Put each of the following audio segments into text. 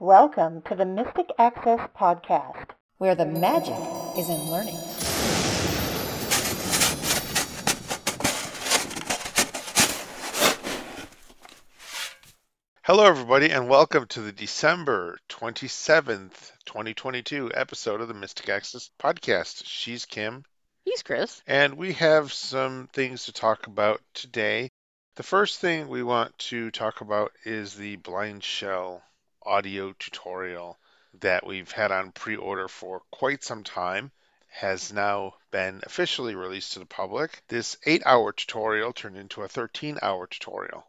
Welcome to the Mystic Access Podcast, where the magic is in learning. Hello, everybody, and welcome to the December 27th, 2022 episode of the Mystic Access Podcast. She's Kim, He's Chris. and we have some things to talk about today. The first thing we want to talk about is the Blind Shell audio tutorial that we've had on pre-order for quite some time has now been officially released to the public. This 8-hour tutorial turned into a 13-hour tutorial.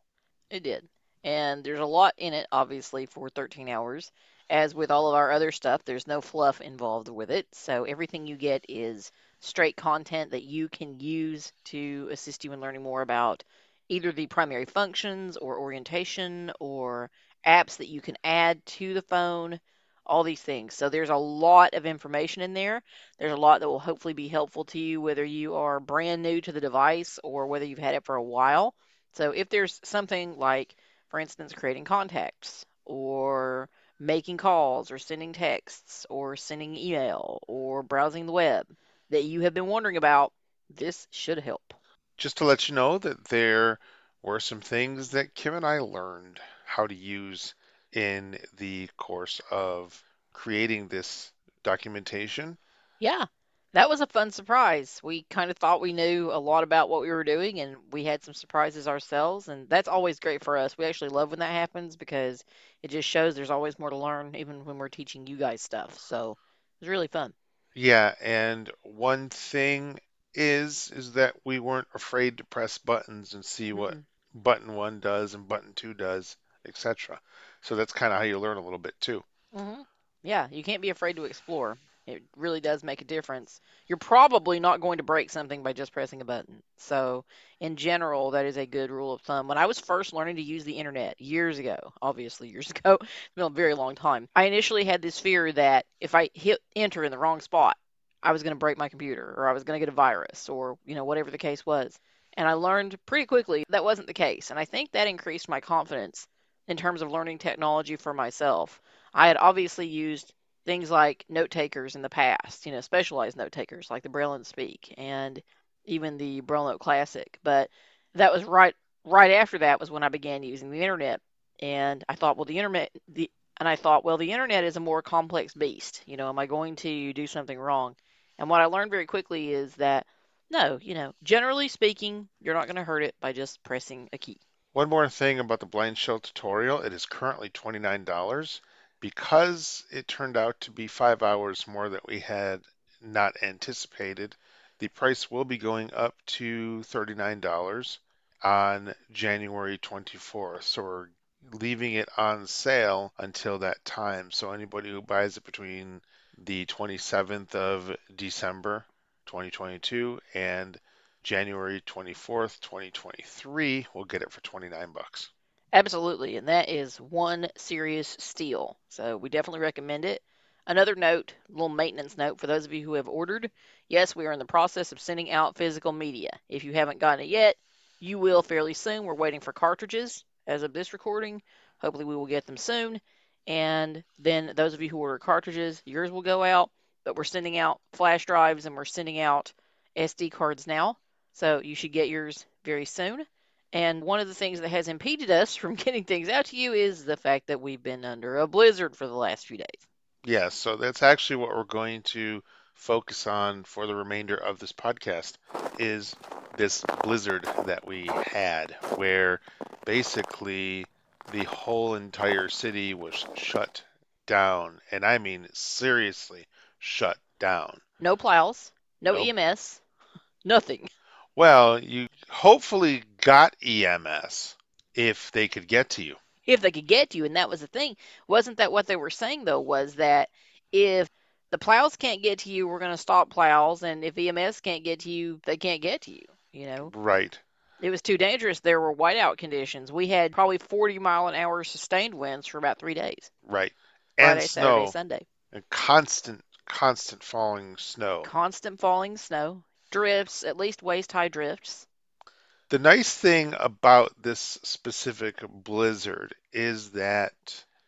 It did. And there's a lot in it, obviously, for 13 hours. As with all of our other stuff, there's no fluff involved with it. So everything you get is straight content that you can use to assist you in learning more about either the primary functions or orientation or apps that you can add to the phone, all these things. So there's a lot of information in there. There's a lot that will hopefully be helpful to you, whether you are brand new to the device or whether you've had it for a while. So if there's something like, for instance, creating contacts or making calls or sending texts or sending email or browsing the web that you have been wondering about, this should help. Just to let you know that there were some things that Kim and I learned how to use in the course of creating this documentation. Yeah, that was a fun surprise. We kind of thought we knew a lot about what we were doing, and we had some surprises ourselves, and that's always great for us. We actually love when that happens because it just shows there's always more to learn, even when we're teaching you guys stuff. So it was really fun. Yeah, and one thing is is that we weren't afraid to press buttons and see what Mhm. button one does and button two does, etc. So that's kind of how you learn a little bit too. hmm Yeah, you can't be afraid to explore. It really does make a difference. You're probably not going to break something by just pressing a button. So, in general, that is a good rule of thumb. When I was first learning to use the internet years ago, obviously years ago, it's been a very long time, I initially had this fear that if I hit enter in the wrong spot, I was going to break my computer or I was going to get a virus or, you know, whatever the case was. And I learned pretty quickly that wasn't the case. And I think that increased my confidence in terms of learning technology for myself. I had obviously used things like note takers in the past, you know, specialized note takers like the Braille and Speak and even the Braille Note Classic. But that was right right after that was when I began using the internet. And I thought, well, the internet the and I thought, well, the internet is a more complex beast. You know, am I going to do something wrong? And what I learned very quickly is that no, you know, generally speaking, you're not going to hurt it by just pressing a key. One more thing about the blind shell tutorial, it is currently $29 because it turned out to be 5 hours more that we had not anticipated. The price will be going up to $39 on January 24th. So we're leaving it on sale until that time. So anybody who buys it between the 27th of December 2022 and January 24th, 2023 we'll get it for 29 bucks. Absolutely, and that is one serious steal. So we definitely recommend it. Another note, little maintenance note for those of you who have ordered. Yes, we are in the process of sending out physical media. If you haven't gotten it yet, you will fairly soon. We're waiting for cartridges as of this recording. Hopefully, we will get them soon. And then those of you who order cartridges, yours will go out. But we're sending out flash drives and we're sending out SD cards now. So you should get yours very soon. And one of the things that has impeded us from getting things out to you is the fact that we've been under a blizzard for the last few days. Yes, so that's actually what we're going to focus on for the remainder of this podcast is this blizzard that we had where basically the whole entire city was shut down and I mean seriously shut down. No plows, no Nope. EMS, nothing. Well, you hopefully got EMS if they could get to you. If they could get to you, and that was the thing. Wasn't that what they were saying though? Was that if the plows can't get to you, we're going to stop plows, and if EMS can't get to you, they can't get to you. You know, Right. it was too dangerous. There were whiteout conditions. We had probably 40 mile an hour sustained winds for about three days. Right. And Friday, snow. Saturday, Sunday. And constant constant falling snow. Constant falling snow, drifts, at least waist high drifts. The nice thing about this specific blizzard is that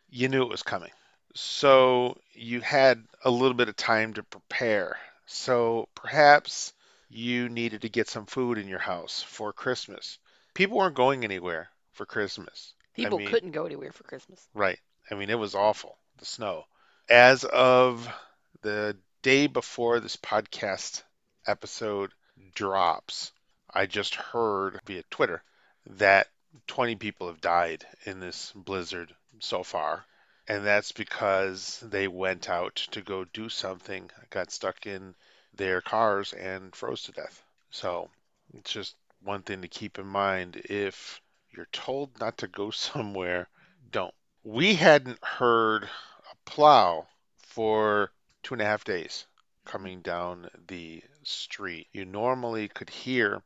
you knew it was coming. So you had a little bit of time to prepare. So perhaps you needed to get some food in your house for Christmas. People weren't going anywhere for Christmas. People mean- couldn't go anywhere for Christmas. Right. I mean, it was awful, the snow. As of the day before this podcast episode drops, I just heard via Twitter that 20 people have died in this blizzard so far. And that's because they went out to go do something, got stuck in their cars, and froze to death. So it's just one thing to keep in mind. If you're told not to go somewhere, don't. We hadn't heard a plow for two and a half days coming down the street. You normally could hear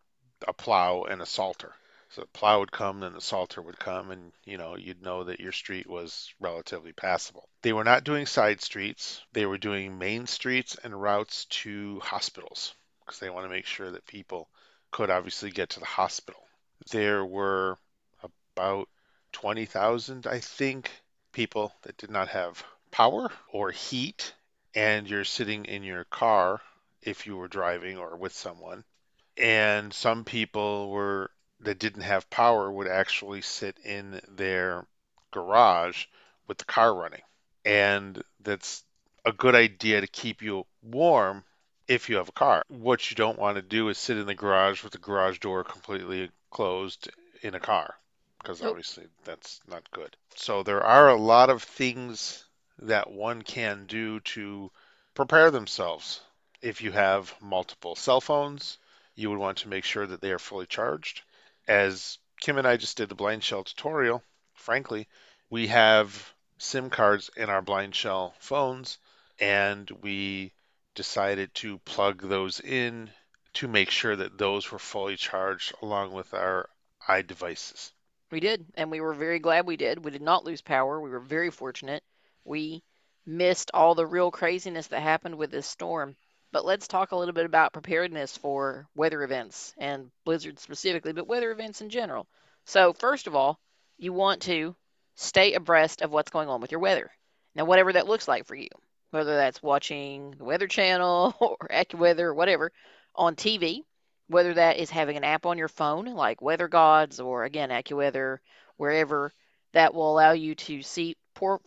a plow and a salter. So the plow would come, then the salter would come, and you know you'd know that your street was relatively passable. They were not doing side streets; they were doing main streets and routes to hospitals because they want to make sure that people could obviously get to the hospital. There were about 20,000, I think, people that did not have power or heat, and you're sitting in your car if you were driving or with someone. And some people were that didn't have power would actually sit in their garage with the car running. And that's a good idea to keep you warm if you have a car. What you don't want to do is sit in the garage with the garage door completely closed in a car because obviously that's not good. So there are a lot of things that one can do to prepare themselves. If you have multiple cell phones, you would want to make sure that they are fully charged. As Kim and I just did the blind shell tutorial, frankly, we have SIM cards in our blind shell phones, and we decided to plug those in to make sure that those were fully charged along with our iDevices. We did, and we were very glad we did. We did not lose power. We were very fortunate. We missed all the real craziness that happened with this storm. But let's talk a little bit about preparedness for weather events and blizzards specifically, but weather events in general. So, first of all, you want to stay abreast of what's going on with your weather. Now, whatever that looks like for you, whether that's watching the Weather Channel or AccuWeather or whatever on TV, whether that is having an app on your phone like Weather Gods or again AccuWeather, wherever that will allow you to see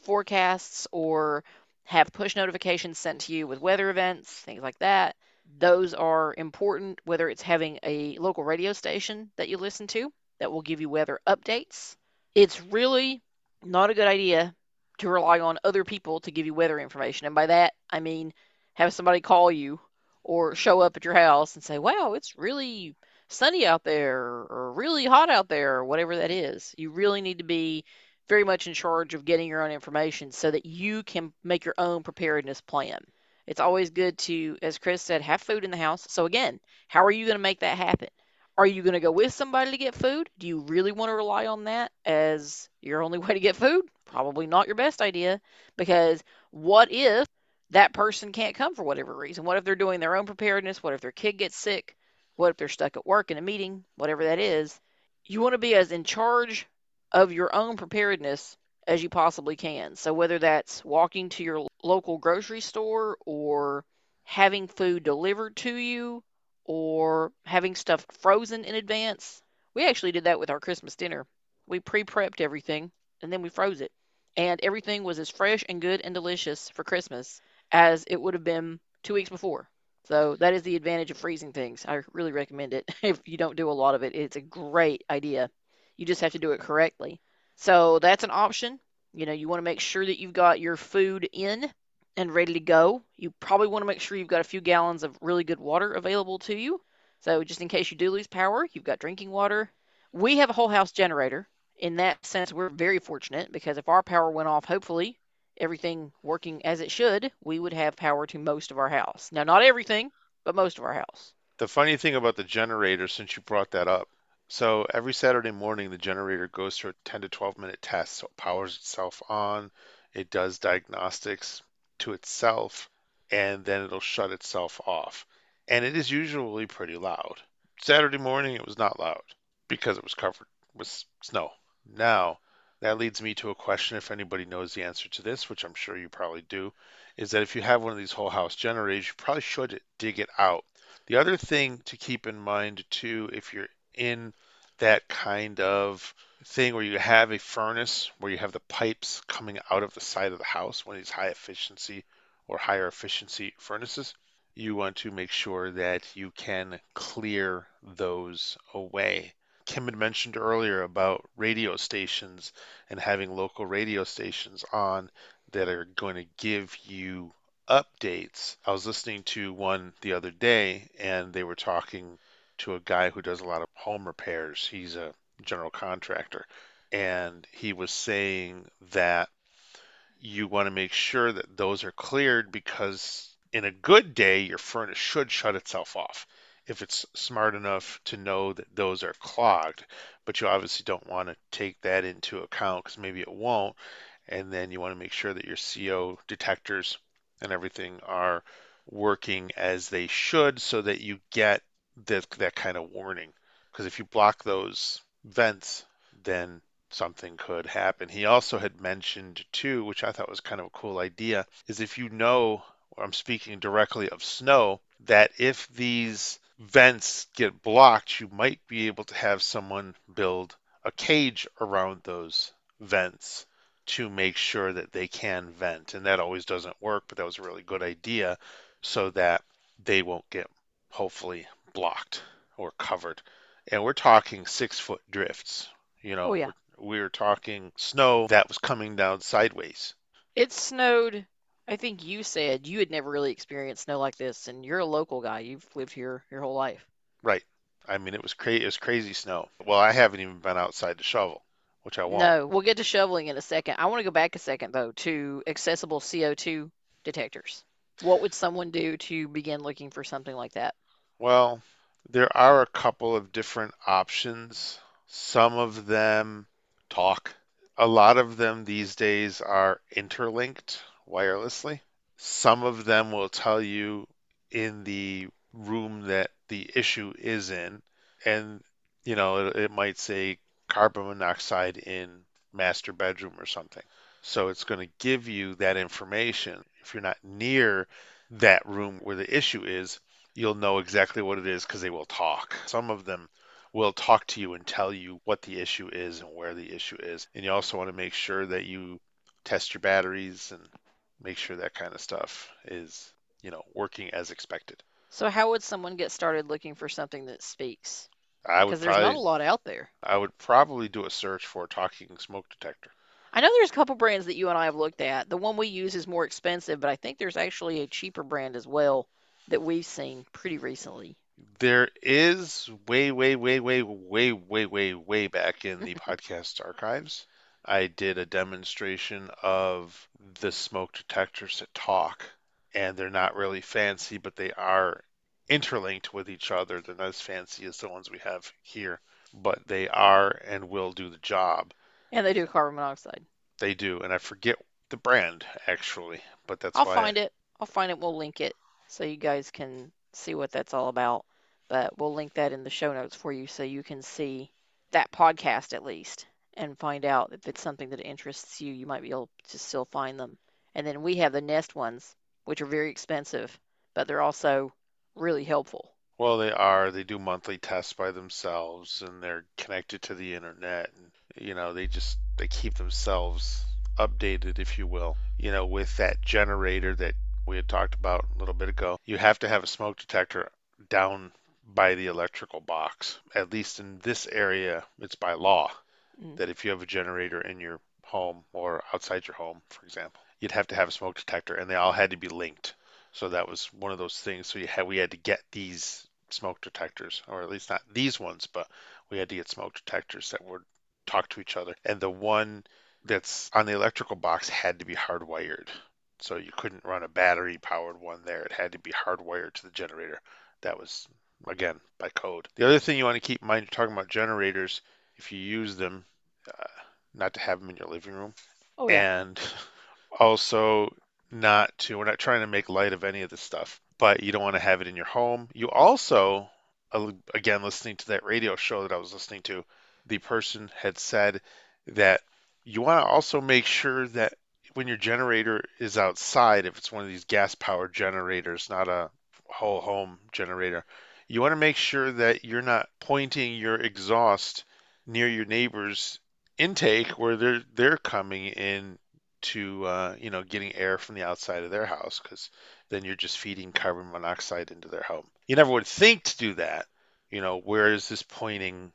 forecasts or have push notifications sent to you with weather events, things like that. Those are important, whether it's having a local radio station that you listen to that will give you weather updates. It's really not a good idea to rely on other people to give you weather information. And by that, I mean have somebody call you or show up at your house and say, wow, it's really sunny out there or really hot out there or whatever that is. You really need to be very much in charge of getting your own information so that you can make your own preparedness plan. It's always good to, as Chris said, have food in the house. So, again, how are you going to make that happen? Are you going to go with somebody to get food? Do you really want to rely on that as your only way to get food? Probably not your best idea because what if that person can't come for whatever reason? What if they're doing their own preparedness? What if their kid gets sick? What if they're stuck at work in a meeting? Whatever that is. You want to be as in charge of your own preparedness as you possibly can. So, whether that's walking to your local grocery store or having food delivered to you or having stuff frozen in advance, we actually did that with our Christmas dinner. We pre prepped everything and then we froze it. And everything was as fresh and good and delicious for Christmas as it would have been two weeks before. So that is the advantage of freezing things. I really recommend it. If you don't do a lot of it, it's a great idea. You just have to do it correctly. So that's an option. You know, you want to make sure that you've got your food in and ready to go. You probably want to make sure you've got a few gallons of really good water available to you. So just in case you do lose power, you've got drinking water. We have a whole house generator. In that sense, we're very fortunate because if our power went off, hopefully everything working as it should, we would have power to most of our house. Now, not everything, but most of our house. The funny thing about the generator, since you brought that up, so every Saturday morning the generator goes through a 10 to 12 minute test. So it powers itself on, it does diagnostics to itself, and then it'll shut itself off. And it is usually pretty loud. Saturday morning it was not loud because it was covered with snow. Now, That leads me to a question if anybody knows the answer to this, which I'm sure you probably do, is that if you have one of these whole house generators, you probably should dig it out. The other thing to keep in mind too, if you're in that kind of thing where you have a furnace where you have the pipes coming out of the side of the house, one of these high efficiency or higher efficiency furnaces, you want to make sure that you can clear those away. Kim had mentioned earlier about radio stations and having local radio stations on that are going to give you updates. I was listening to one the other day and they were talking to a guy who does a lot of home repairs. He's a general contractor. And he was saying that you want to make sure that those are cleared because in a good day, your furnace should shut itself off if it's smart enough to know that those are clogged. But you obviously don't want to take that into account because maybe it won't. And then you want to make sure that your CO detectors and everything are working as they should so that you get that, that kind of warning. Because if you block those vents, then something could happen. He also had mentioned too, which I thought was kind of a cool idea, is if you know, or I'm speaking directly of snow, that if these vents get blocked, you might be able to have someone build a cage around those vents to make sure that they can vent. And that always doesn't work, but that was a really good idea so that they won't get hopefully blocked or covered. And we're talking six foot drifts. You know, Oh, yeah. we're, we're talking snow that was coming down sideways. It snowed. I think you said you had never really experienced snow like this, and you're a local guy. You've lived here your whole life. Right. I mean, it was crazy. It was crazy snow. Well, I haven't even been outside to shovel, which I won't. No, we'll get to shoveling in a second. I want to go back a second though to accessible CO2 detectors. What would someone do to begin looking for something like that? Well, there are a couple of different options. Some of them talk. A lot of them these days are interlinked wirelessly. Some of them will tell you in the room that the issue is in, and you know, it, it might say carbon monoxide in master bedroom or something. So it's going to give you that information. If you're not near that room where the issue is, you'll know exactly what it is because they will talk. Some of them will talk to you and tell you what the issue is and where the issue is. And you also want to make sure that you test your batteries and make sure that kind of stuff is, you know, working as expected. So how would someone get started looking for something that speaks? I would Because there's not a lot out there. I would probably do a search for a talking smoke detector. I know there's a couple brands that you and I have looked at. The one we use is more expensive, but I think there's actually a cheaper brand as well that we've seen pretty recently. There is way, way, way, way, way, way, way, way back in the podcast archives. I did a demonstration of the smoke detectors that talk, and they're not really fancy, but they are interlinked with each other. They're not as fancy as the ones we have here, but they are and will do the job. And they do carbon monoxide. They do, and I forget the brand actually, but that's I'll find it. I'll find it. We'll link it so you guys can see what that's all about. But we'll link that in the show notes for you so you can see that podcast at least and find out if it's something that interests you. You might be able to still find them. And then we have the Nest ones, which are very expensive, but they're also really helpful. Well, they are. They do monthly tests by themselves, and they're connected to the internet. And you know, they just they keep themselves updated, if you will. You know, with that generator that we had talked about a little bit ago, you have to have a smoke detector down by the electrical box. At least in this area, it's by law Mm. that if you have a generator in your home or outside your home, for example, you'd have to have a smoke detector, and they all had to be linked. So that was one of those things. So you had we had to get these smoke detectors, or at least not these ones, but we had to get smoke detectors that would talk to each other. And the one that's on the electrical box had to be hardwired. So you couldn't run a battery powered one there. It had to be hardwired to the generator. That was again by code. The other thing you want to keep in mind, you're talking about generators. If you use them, uh, not to have them in your living room Oh yeah. and also not to we're not trying to make light of any of this stuff but you don't want to have it in your home you also uh, again listening to that radio show that i was listening to the person had said that You want to also make sure that when your generator is outside, if it's one of these gas powered generators, not a whole home generator, you want to make sure that you're not pointing your exhaust near your neighbor's intake where they're they're coming in to uh, you know getting air from the outside of their house because then you're just feeding carbon monoxide into their home. You never would think to do that, you know. Where is this pointing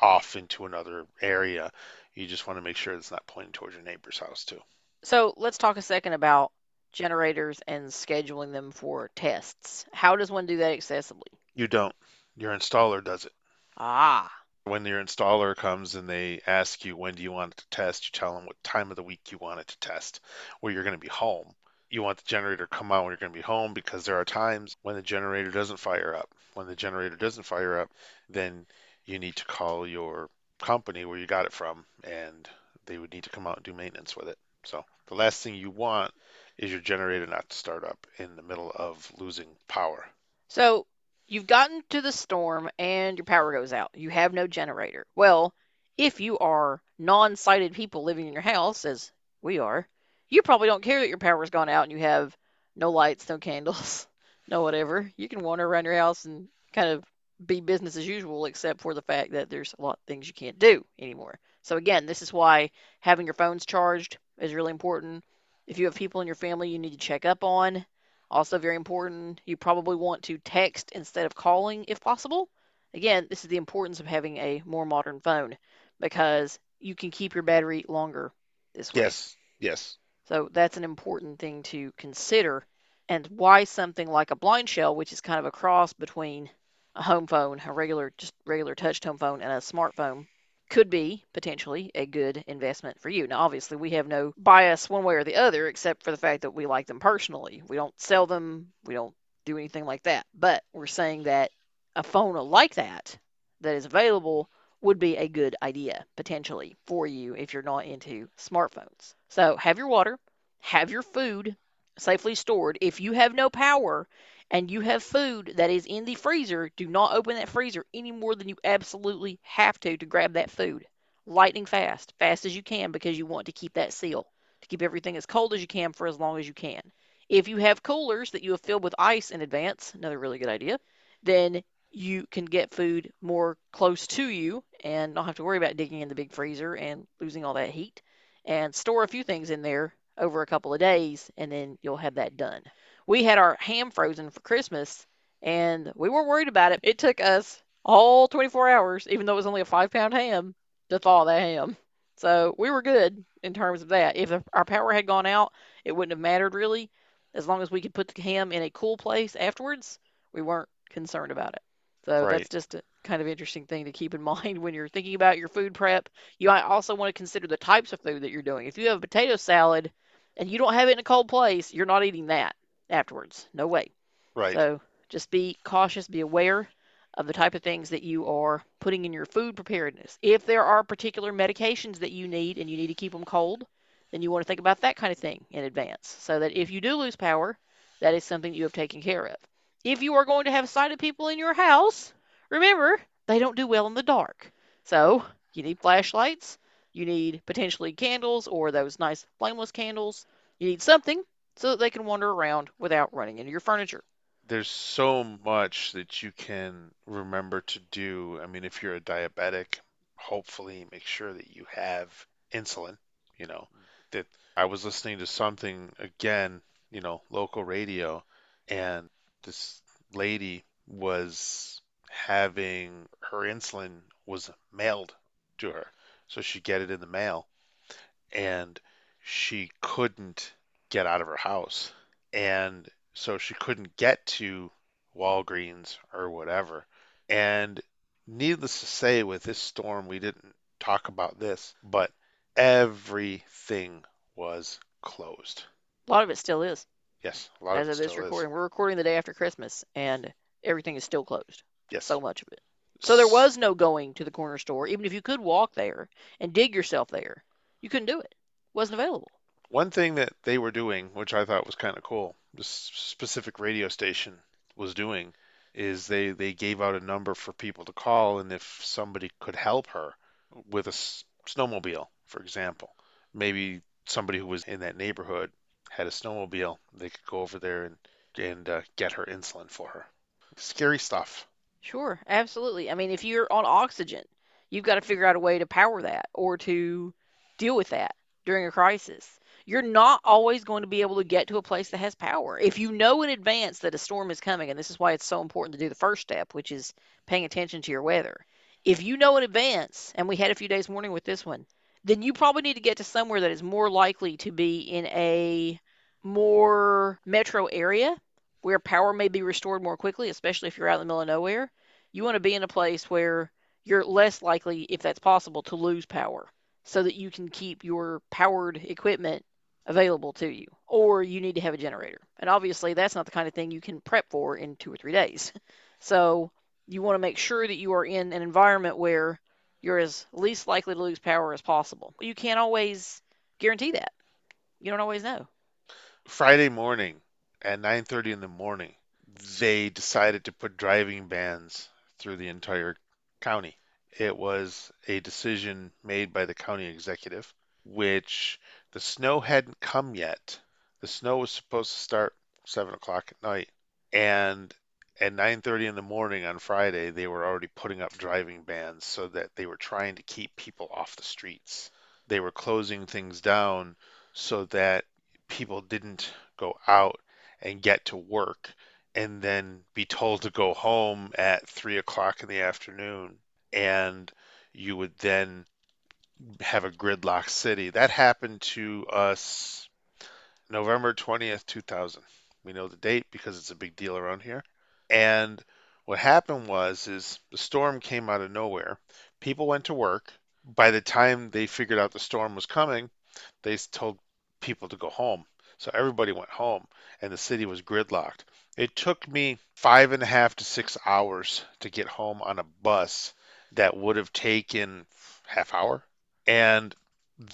off into another area? You just want to make sure it's not pointing towards your neighbor's house too. So let's talk a second about generators and scheduling them for tests. How does one do that accessibly? You don't. Your installer does it. Ah, When your installer comes and they ask you when do you want it to test, you tell them what time of the week you want it to test, where you're going to be home. You want the generator to come out when you're going to be home because there are times when the generator doesn't fire up. When the generator doesn't fire up, then you need to call your company where you got it from and they would need to come out and do maintenance with it. So the last thing you want is your generator not to start up in the middle of losing power. so you've gotten to the storm and your power goes out. You have no generator. Well, if you are non-sighted people living in your house, as we are, you probably don't care that your power's gone out and you have no lights, no candles, no whatever. You can wander around your house and kind of be business as usual, except for the fact that there's a lot of things you can't do anymore. So again, this is why having your phones charged is really important. If you have people in your family you need to check up on, also very important. You probably want to text instead of calling if possible. Again, this is the importance of having a more modern phone because you can keep your battery longer this way. Yes, yes. So that's an important thing to consider. And why something like a blind shell, which is kind of a cross between a home phone, a regular, just regular touch tone phone, and a smartphone, could be potentially a good investment for you. Now, obviously, we have no bias one way or the other, except for the fact that we like them personally. We don't sell them, we don't do anything like that. But we're saying that a phone like that, that is available, would be a good idea potentially for you if you're not into smartphones. So have your water, have your food safely stored. If you have no power and you have food that is in the freezer, do not open that freezer any more than you absolutely have to to grab that food. Lightning fast, fast as you can because you want to keep that seal, to keep everything as cold as you can for as long as you can. If you have coolers that you have filled with ice in advance, another really good idea, then you can get food more close to you and not have to worry about digging in the big freezer and losing all that heat and store a few things in there over a couple of days and then you'll have that done. We had our ham frozen for Christmas and we weren't worried about it. It took us all 24 hours, even though it was only a five pound ham, to thaw that ham. So we were good in terms of that. If our power had gone out, it wouldn't have mattered really. As long as we could put the ham in a cool place afterwards, we weren't concerned about it. So Right. that's just a kind of interesting thing to keep in mind when you're thinking about your food prep. You might also want to consider the types of food that you're doing. If you have a potato salad and you don't have it in a cold place, you're not eating that afterwards. No way. Right. So just be cautious, be aware of the type of things that you are putting in your food preparedness. If there are particular medications that you need and you need to keep them cold, then you want to think about that kind of thing in advance so that if you do lose power, that is something you have taken care of. If you are going to have sighted people in your house, remember, they don't do well in the dark. So you need flashlights, you need potentially candles or those nice flameless candles. You need something so that they can wander around without running into your furniture. There's so much that you can remember to do. I mean, if you're a diabetic, hopefully make sure that you have insulin, you know, that I was listening to something again, you know, local radio, and this lady was having her insulin was mailed to her. So she'd get it in the mail, and she couldn't get out of her house. And so she couldn't get to Walgreens or whatever. And needless to say, with this storm, we didn't talk about this, but everything was closed. A lot of it still is, Yes, a lot as of it of this still is. recording. We're recording the day after Christmas, and everything is still closed. Yes. So much of it. So there was no going to the corner store, even if you could walk there and dig yourself there. You couldn't do it. It wasn't available. One thing that they were doing, which I thought was kind of cool, this specific radio station was doing, is they they gave out a number for people to call, and if somebody could help her with a s- snowmobile, for example, maybe somebody who was in that neighborhood had a snowmobile. They could go over there and and uh, get her insulin for her. Scary stuff. Sure, absolutely. I mean, if you're on oxygen, you've got to figure out a way to power that or to deal with that during a crisis. You're not always going to be able to get to a place that has power. If you know in advance that a storm is coming, and this is why it's so important to do the first step, which is paying attention to your weather. If you know in advance, and we had a few days warning with this one, then you probably need to get to somewhere that is more likely to be in a more metro area where power may be restored more quickly, especially if you're out in the middle of nowhere. You want to be in a place where you're less likely, if that's possible, to lose power so that you can keep your powered equipment available to you. Or you need to have a generator. And obviously, that's not the kind of thing you can prep for in two or three days. So you want to make sure that you are in an environment where you're as least likely to lose power as possible. You can't always guarantee that. You don't always know. Friday morning at 9:30 in the morning, they decided to put driving bans through the entire county. It was a decision made by the county executive, which the snow hadn't come yet. The snow was supposed to start seven o'clock at night, and at 9:30 in the morning on Friday, they were already putting up driving bans so that they were trying to keep people off the streets. They were closing things down so that people didn't go out and get to work and then be told to go home at three o'clock in the afternoon and you would then have a gridlock city. That happened to us November 20th, 2000. We know the date because it's a big deal around here. And what happened was is the storm came out of nowhere. People went to work. By the time they figured out the storm was coming, they told people to go home. So everybody went home and the city was gridlocked. It took me five and a half to six hours to get home on a bus that would have taken half hour. And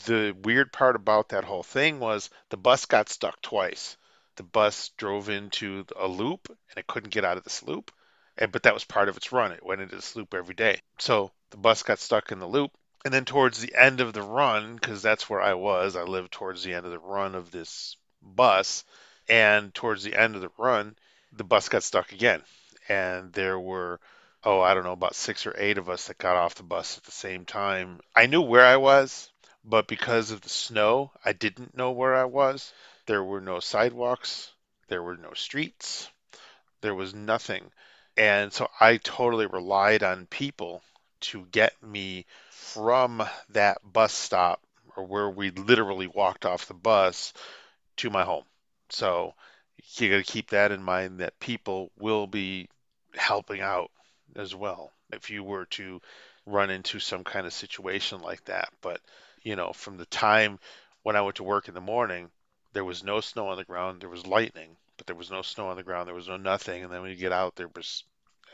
the weird part about that whole thing was the bus got stuck twice. The bus drove into a loop and it couldn't get out of this loop. And, but that was part of its run. It went into this loop every day. So the bus got stuck in the loop. And then towards the end of the run, because that's where I was, I lived towards the end of the run of this bus. And towards the end of the run, the bus got stuck again. And there were oh, I don't know, about six or eight of us that got off the bus at the same time. I knew where I was, but because of the snow, I didn't know where I was. There were no sidewalks, there were no streets, there was nothing. And so I totally relied on people to get me from that bus stop or where we literally walked off the bus to my home. So you got to keep that in mind that people will be helping out as well if you were to run into some kind of situation like that. But, you know, from the time when I went to work in the morning, there was no snow on the ground, there was lightning, but there was no snow on the ground, there was no nothing. And then when you get out, there was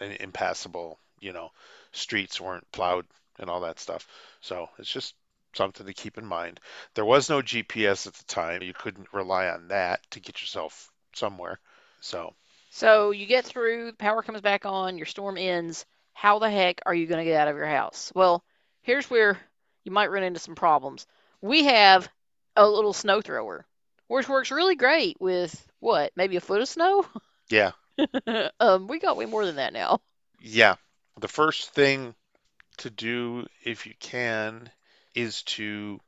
an impassable, you know, streets weren't plowed and all that stuff. So it's just something to keep in mind. There was no GPS at the time. You couldn't rely on that to get yourself somewhere. So so you get through, the power comes back on, your storm ends. How the heck are you going to get out of your house? Well, here's where you might run into some problems. We have a little snow thrower, which works really great with what, maybe a foot of snow? Yeah. um, we got way more than that now. Yeah. The first thing to do, if you can, is to,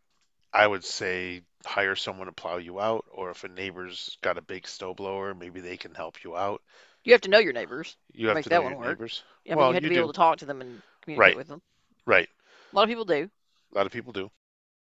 I would say, hire someone to plow you out, or if a neighbor's got a big snowblower, maybe they can help you out. You have to know your neighbors. You have make to that know one your work. neighbors. Mean, well, you have to be do. able to talk to them and communicate Right. with them. Right. A lot of people do. A lot of people do.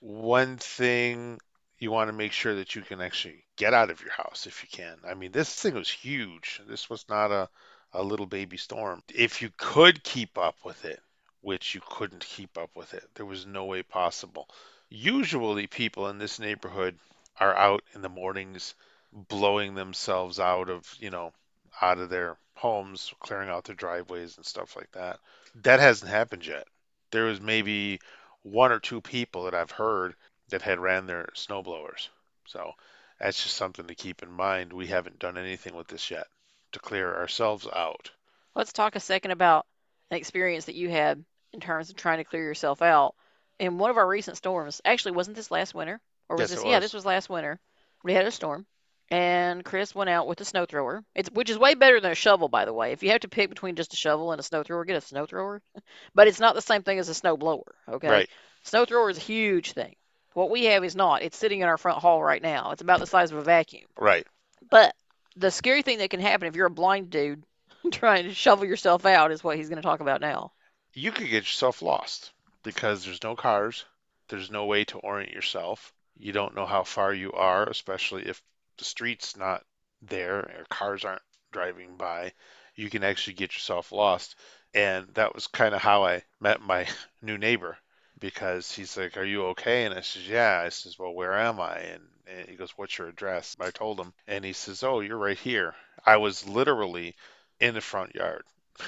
One thing you want to make sure that you can actually get out of your house if you can. I mean, this thing was huge. This was not a, a little baby storm. If you could keep up with it, which you couldn't keep up with it, there was no way possible. Usually, people in this neighborhood are out in the mornings blowing themselves out of, you know, out of their homes, clearing out their driveways and stuff like that. That hasn't happened yet. There was maybe one or two people that I've heard that had ran their snowblowers. So that's just something to keep in mind. We haven't done anything with this yet to clear ourselves out. Let's talk a second about an experience that you had in terms of trying to clear yourself out. In one of our recent storms, actually, wasn't this last winter? Or was Yes, this? it Yeah, this was last winter. We had a storm, and Chris went out with a snow thrower. It's which is way better than a shovel, by the way. If you have to pick between just a shovel and a snow thrower, get a snow thrower. but it's not the same thing as a snow blower. Okay. Right. Snow thrower is a huge thing. What we have is not. It's sitting in our front hall right now. It's about the size of a vacuum. Right. But the scary thing that can happen if you're a blind dude trying to shovel yourself out is what he's going to talk about now. You could get yourself lost because there's no cars. There's no way to orient yourself. You don't know how far you are, especially if the street's not there or cars aren't driving by. You can actually get yourself lost. And that was kind of how I met my new neighbor because he's like, Are you okay? And I says, Yeah. I says, Well, where am I? And, and he goes, What's your address? I told him. And he says, Oh, you're right here. I was literally in the front yard.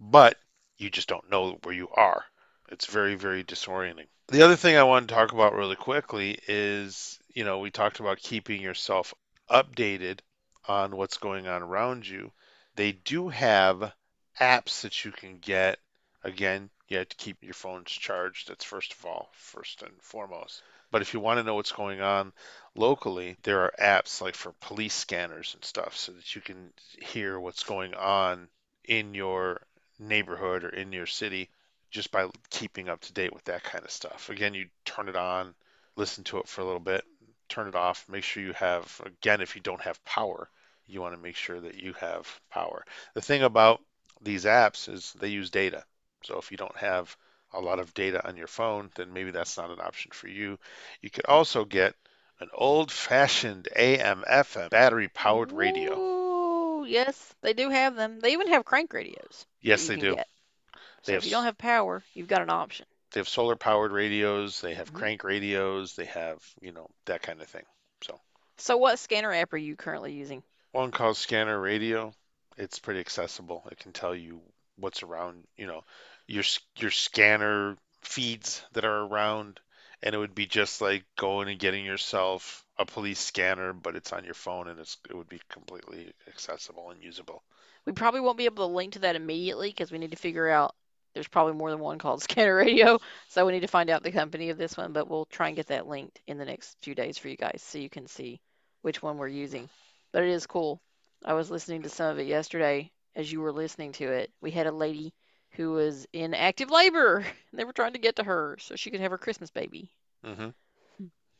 But you just don't know where you are. It's very, very disorienting. The other thing I want to talk about really quickly is, you know, we talked about keeping yourself updated on what's going on around you. They do have apps that you can get. Again, you have to keep your phones charged. That's first of all, first and foremost. But if you want to know what's going on locally, there are apps like for police scanners and stuff so that you can hear what's going on in your neighborhood or in your city just by keeping up to date with that kind of stuff. Again, you turn it on, listen to it for a little bit, turn it off, make sure you have, again, if you don't have power, you want to make sure that you have power. The thing about these apps is they use data. So if you don't have a lot of data on your phone, then maybe that's not an option for you. You could also get an old fashioned AM FM battery powered radio. Ooh, yes, they do have them. They even have crank radios. Yes, they do. get. So if you don't have power, you've got an option. They have solar powered radios, they have Mhm. crank radios, they have, you know, that kind of thing. So So what scanner app are you currently using? One called Scanner Radio. It's pretty accessible. It can tell you what's around, you know, your your scanner feeds that are around, and it would be just like going and getting yourself a police scanner, but it's on your phone and it's it would be completely accessible and usable. We probably won't be able to link to that immediately because we need to figure out. There's probably more than one called Scanner Radio, so we need to find out the company of this one. But we'll try and get that linked in the next few days for you guys, so you can see which one we're using. But it is cool. I was listening to some of it yesterday as you were listening to it. We had a lady who was in active labor. And they were trying to get to her so she could have her Christmas baby. hmm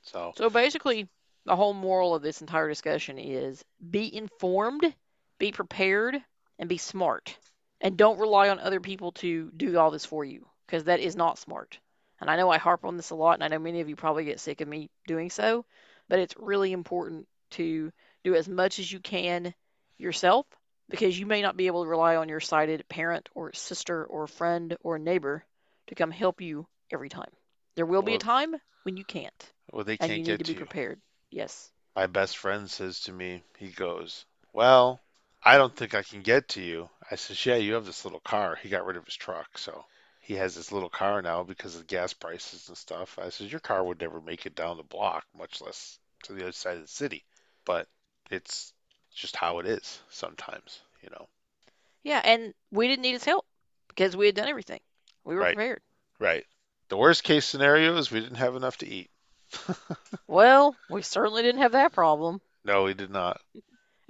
So So basically, the whole moral of this entire discussion is be informed, be prepared, and be smart. And don't rely on other people to do all this for you because that is not smart. And I know I harp on this a lot, and I know many of you probably get sick of me doing so, but it's really important to do as much as you can yourself because you may not be able to rely on your sighted parent or sister or friend or neighbor to come help you every time. There will be a time when you can't well, they and can't you need get to be you. prepared. Yes. My best friend says to me, he goes, Well, I don't think I can get to you. I says, Yeah, you have this little car. He got rid of his truck, so he has this little car now because of gas prices and stuff. I says, Your car would never make it down the block, much less to the other side of the city. But it's just how it is sometimes, you know. Yeah, and we didn't need his help because we had done everything. We were Right. prepared. Right. The worst case scenario is we didn't have enough to eat. Well, we certainly didn't have that problem. No, we did not.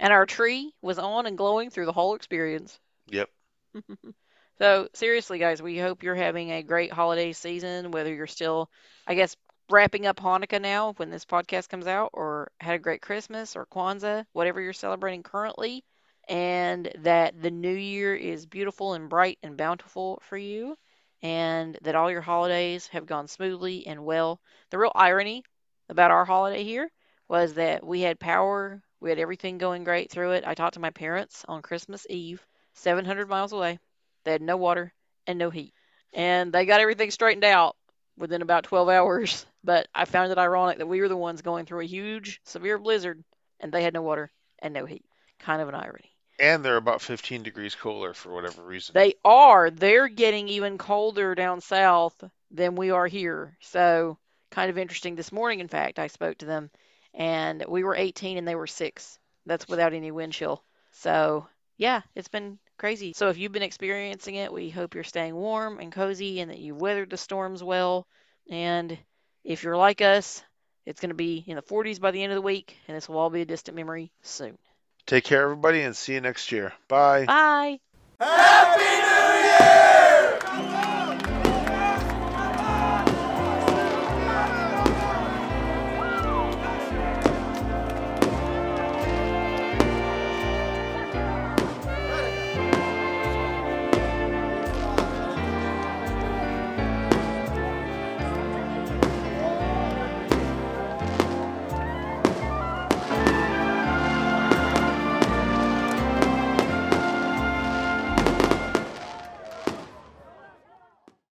And our tree was on and glowing through the whole experience. Yep. So, seriously, guys, we hope you're having a great holiday season, whether you're still, I guess, wrapping up Hanukkah now when this podcast comes out, or had a great Christmas or Kwanzaa, whatever you're celebrating currently, and that the new year is beautiful and bright and bountiful for you, and that all your holidays have gone smoothly and well. The real irony about our holiday here was that we had power, we had everything going great through it. I talked to my parents on Christmas Eve, 700 miles away. They had no water and no heat. And they got everything straightened out within about 12 hours. But I found it ironic that we were the ones going through a huge, severe blizzard and they had no water and no heat. Kind of an irony. And they're about 15 degrees cooler for whatever reason. They are. They're getting even colder down south than we are here. So, kind of interesting. This morning, in fact, I spoke to them and we were 18 and they were 6. That's without any wind chill. So, yeah, it's been crazy. So, if you've been experiencing it, we hope you're staying warm and cozy and that you've weathered the storms well. And if you're like us, It's going to be in the 40s by the end of the week, and this will all be a distant memory soon. Take care, everybody, and see you next year. Bye. Bye. Happy New Year!